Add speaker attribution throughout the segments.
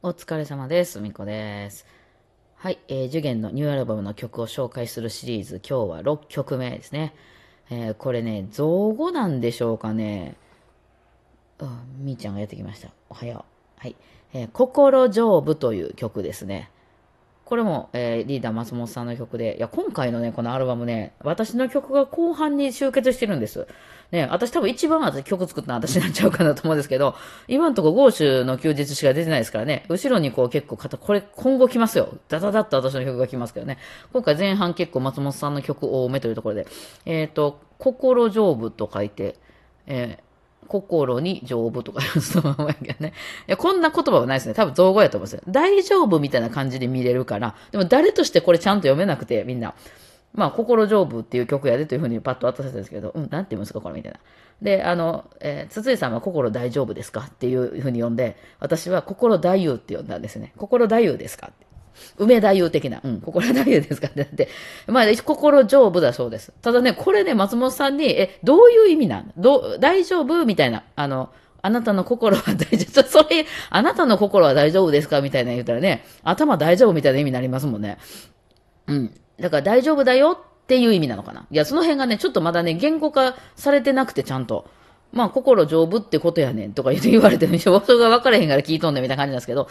Speaker 1: お疲れ様です。みこです。はい、えー、ジュゲンのニューアルバムの曲を紹介するシリーズ、今日は6曲目ですね。えー、これね、造語なんでしょうかね。うん、みーちゃんがやってきました。おはよう。はい。えー、心丈夫という曲ですね。これも、えー、リーダー松本さんの曲で、いや、今回のね、このアルバムね、私の曲が後半に集結してるんです。ね、私多分一番私曲作ったのは私になっちゃうかなと思うんですけど、今んとこゴーシュの休日しか出てないですからね、後ろにこう結構、これ今後来ますよ。ダダダッと私の曲が来ますけどね。今回前半結構松本さんの曲多めというところで、えっ、ー、と、心丈夫と書いて、えー心に丈夫とかそのままやけどね。いや、こんな言葉はないですね。多分造語やと思うんですよ。大丈夫みたいな感じで見れるから。でも誰としてこれちゃんと読めなくて、みんな。まあ、心丈夫っていう曲やでというふうにパッと渡せたんですけど、うん、なんて言うんですか、これみたいな。で、あの、えー、筒井さんは心大丈夫ですかっていうふうに呼んで、私は心大夫って呼んだんですね。心大夫ですかって。梅太夫的な、うん、心太夫ですかってなって、まあ、心丈夫だそうです。ただね、これね、松本さんに、え、どういう意味なん？ど大丈夫？みたいな、あの、あなたの心は大丈夫、それ、あなたの心は大丈夫ですか？みたいな言ったらね、頭大丈夫みたいな意味になりますもんね。うん。だから大丈夫だよっていう意味なのかな。いや、その辺がね、ちょっとまだね、言語化されてなくて、ちゃんと。まあ、心丈夫ってことやねんとか言われてるんでしょ。それが分からへんから聞いとんねんみたいな感じなんですけど、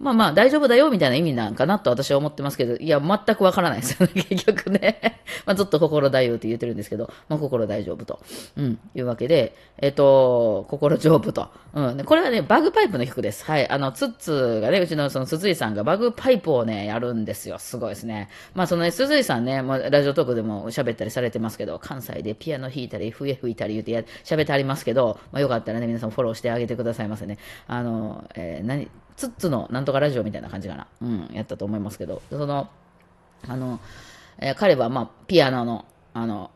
Speaker 1: まあまあ、大丈夫だよみたいな意味なんかなと私は思ってますけど、いや、全く分からないですよね、結局ね。まあ、ずっと心大丈夫って言ってるんですけど、まあ、心大丈夫と、うん、いうわけで、えっ、と、心丈夫と。うん、これはね、バグパイプの曲です。はい。あの、ツッツがね、うちのその鈴井さんがバグパイプをね、やるんですよ。すごいですね。まあ、そのね、鈴井さんね、もうラジオトークでも喋ったりされてますけど、関西でピアノ弾いたり、笛吹いたり言ってや喋ってありますけど、まあ、よかったらね、皆さんフォローしてあげてくださいませね。あの、えー、何、ツッツのなんとかラジオみたいな感じかな。うん、やったと思いますけど、その、あの、えー、彼は、まあ、ピアノの、あの、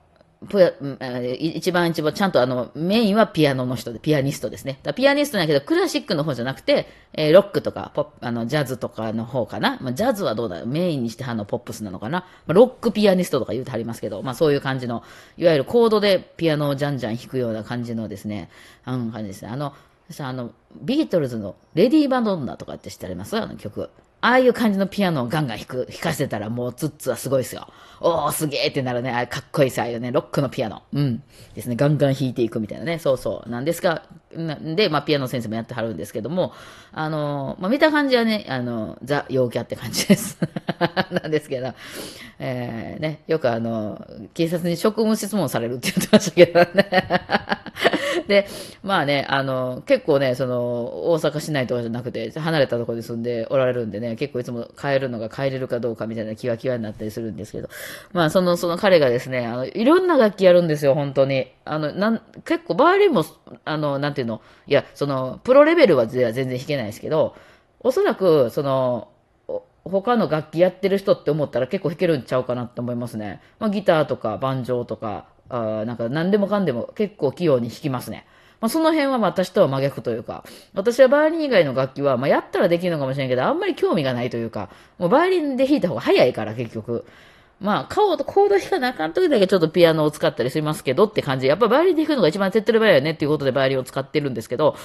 Speaker 1: ぷえー、一番一番ちゃんとあの、メインはピアノの人で、ピアニストですね。だピアニストだけど、クラシックの方じゃなくて、えー、ロックとか、ポ、あの、ジャズとかの方かな。まあ、ジャズはどうだメインにしてはのポップスなのかな。まあ、ロックピアニストとか言うてはりますけど、まあ、そういう感じの、いわゆるコードでピアノをじゃんじゃん弾くような感じのですね、あの感じですね。あの、あの、ビートルズのレディー・バドンナとかって知ってあります？あの曲。ああいう感じのピアノをガンガン弾く、弾かせてたらもうツッツはすごいですよ。おー、すげーってなるね。あれかっこいいさ、ああいうね、ロックのピアノ。うん。ですね、ガンガン弾いていくみたいなね。そうそう。なんですが、なんで、まあ、ピアノ先生もやってはるんですけども、あの、まあ、見た感じはね、あの、ザ・陽キャって感じです。なんですけど、えー、ね、よくあの、警察に職務質問されるって言ってましたけどね。で、まあね、あの、結構ね、その、大阪市内とかじゃなくて、離れたところに住んでおられるんでね、結構いつも帰るのが帰れるかどうかみたいな気は気はになったりするんですけど、まあ、その、その彼がですね、あの、いろんな楽器やるんですよ、本当に。あの、なん、結構、バイオリンも、あの、なんていうの、いや、その、プロレベルはでは全然弾けないですけど、おそらく、その、他の楽器やってる人って思ったら結構弾けるんちゃうかなって思いますね。まあ、ギターとか、バンジョーとか、あなんか何でもかんでも結構器用に弾きますね。まあ、その辺は私とは真逆というか、私はバイオリン以外の楽器は、まあ、やったらできるのかもしれんけど、あんまり興味がないというか、もうバイオリンで弾いた方が早いから結局。まあ、顔とコード弾かなあかん時だけちょっとピアノを使ったりしますけどって感じ。やっぱバイオリンで弾くのが一番手っ取り早いよねっていうことでバイオリンを使ってるんですけど、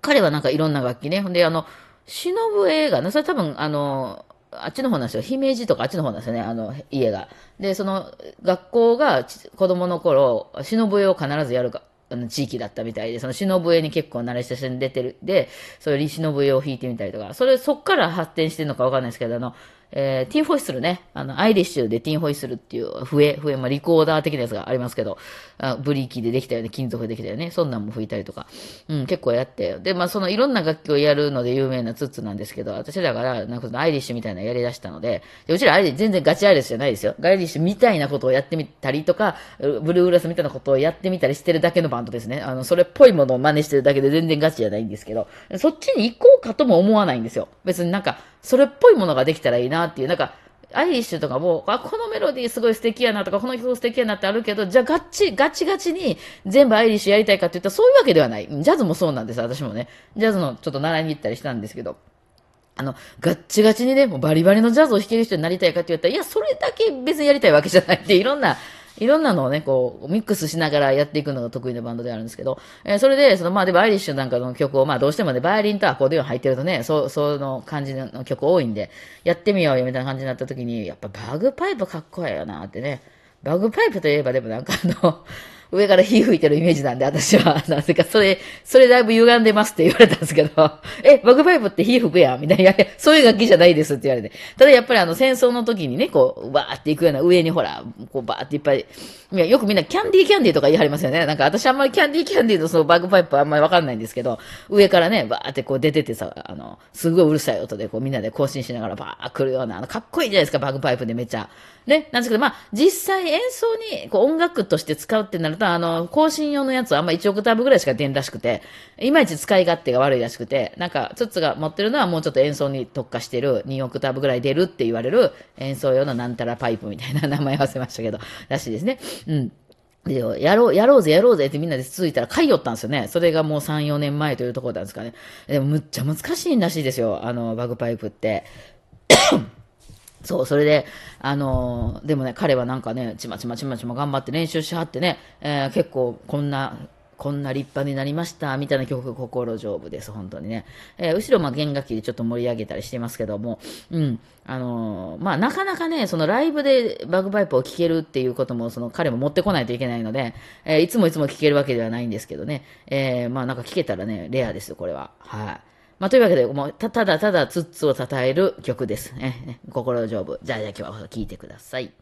Speaker 1: 彼はなんかいろんな楽器ね。ほんで、あの、忍映画ね、それ多分、あの、あっちの方なんですよ。姫路とかあっちの方なんですよね。あの、家が。で、その、学校が子供の頃、忍笛を必ずやるか、あの地域だったみたいで、その忍笛に結構慣れ親しんでてる。で、そういう忍笛を弾いてみたりとか、それ、そっから発展してるのかわかんないですけど、あの、えー、ティンホイッスルね。あの、アイリッシュでティンホイッスルっていう笛、笛、まあ、リコーダー的なやつがありますけど、あブリーキーでできたよね、金属でできたよね。そんなんも吹いたりとか。うん、結構やって。で、まあ、そのいろんな楽器をやるので有名なツッツなんですけど、私だから、なんかそのアイリッシュみたいなのやり出したので、でうちらアイリッシュ、全然ガチアイリッシュじゃないですよ。アイリッシュみたいなことをやってみたりとか、ブルーグラスみたいなことをやってみたりしてるだけのバンドですね。あの、それっぽいものを真似してるだけで全然ガチじゃないんですけど、そっちに行こうかとも思わないんですよ。別になんか、それっぽいものができたらいいなっていう、なんか、アイリッシュとかも、あ、このメロディーすごい素敵やなとか、この曲素敵やなってあるけど、じゃあガッチ、ガチガチに全部アイリッシュやりたいかって言ったらそういうわけではない。ジャズもそうなんです、私もね。ジャズのちょっと習いに行ったりしたんですけど。あの、ガッチガチにね、もうバリバリのジャズを弾ける人になりたいかって言ったら、いや、それだけ別にやりたいわけじゃないって、いろんな、いろんなのをね、こう、ミックスしながらやっていくのが得意なバンドであるんですけど、えー、それで、その、まあ、で、アイリッシュなんかの曲を、まあ、どうしてもね、バイオリンとアコーディオン入ってるとね、そう、その感じの曲多いんで、やってみようよみたいな感じになった時に、やっぱバグパイプかっこいいよなってね。バグパイプといえばでもなんかあの、上から火吹いてるイメージなんで、私は、なぜか、それ、それだいぶ歪んでますって言われたんですけど、え、バグパイプって火吹くやんみたいな、そういう楽器じゃないですって言われて。ただやっぱりあの、戦争の時にね、こう、バーって行くような、上にほら、こう、バーっていっぱい、いや、よくみんなキャンディーキャンディーとか言い張りますよね。なんか私あんまりキャンディーキャンディーのそのバグパイプあんまりわかんないんですけど、上からね、バーってこう出ててさ、あの、すごいうるさい音でこうみんなで更新しながらバー来るような、あの、かっこいいじゃないですか、バグパイプでめっちゃ。ね、なんですけど、まあ、実際演奏にこう音楽として使うってなると、あの、更新用のやつはあんま1オクターブぐらいしか出んらしくて、いまいち使い勝手が悪いらしくて、なんか、ツッツが持ってるのはもうちょっと演奏に特化してる、2オクターブぐらい出るって言われる演奏用のなんたらパイプみたいな名前忘れましたけど、らしいですね。うん。で、やろう、やろうぜ、やろうぜってみんなで続いたら買いよったんですよね。それがもう3、4年前というところなんですかね。でもむっちゃ難しいらしいですよ。あの、バグパイプって。そう、それで、あのー、でもね、彼はなんかね、ちまちまちまちま頑張って練習しはってね、えー、結構こんな、こんな立派になりました、みたいな曲心丈夫です、本当にね。えー、後ろ、まあ、弦楽器でちょっと盛り上げたりしてますけども、うん。あのー、まあ、なかなかね、そのライブでバグパイプを聴けるっていうことも、その彼も持ってこないといけないので、えー、いつもいつも聴けるわけではないんですけどね、え、まあ、なんか聴けたらね、レアですよ、これは。はい。まあ、というわけで、もう、た、ただただツッツを称える曲ですね。心丈夫。じゃあ、じゃあ今日は聴いてください。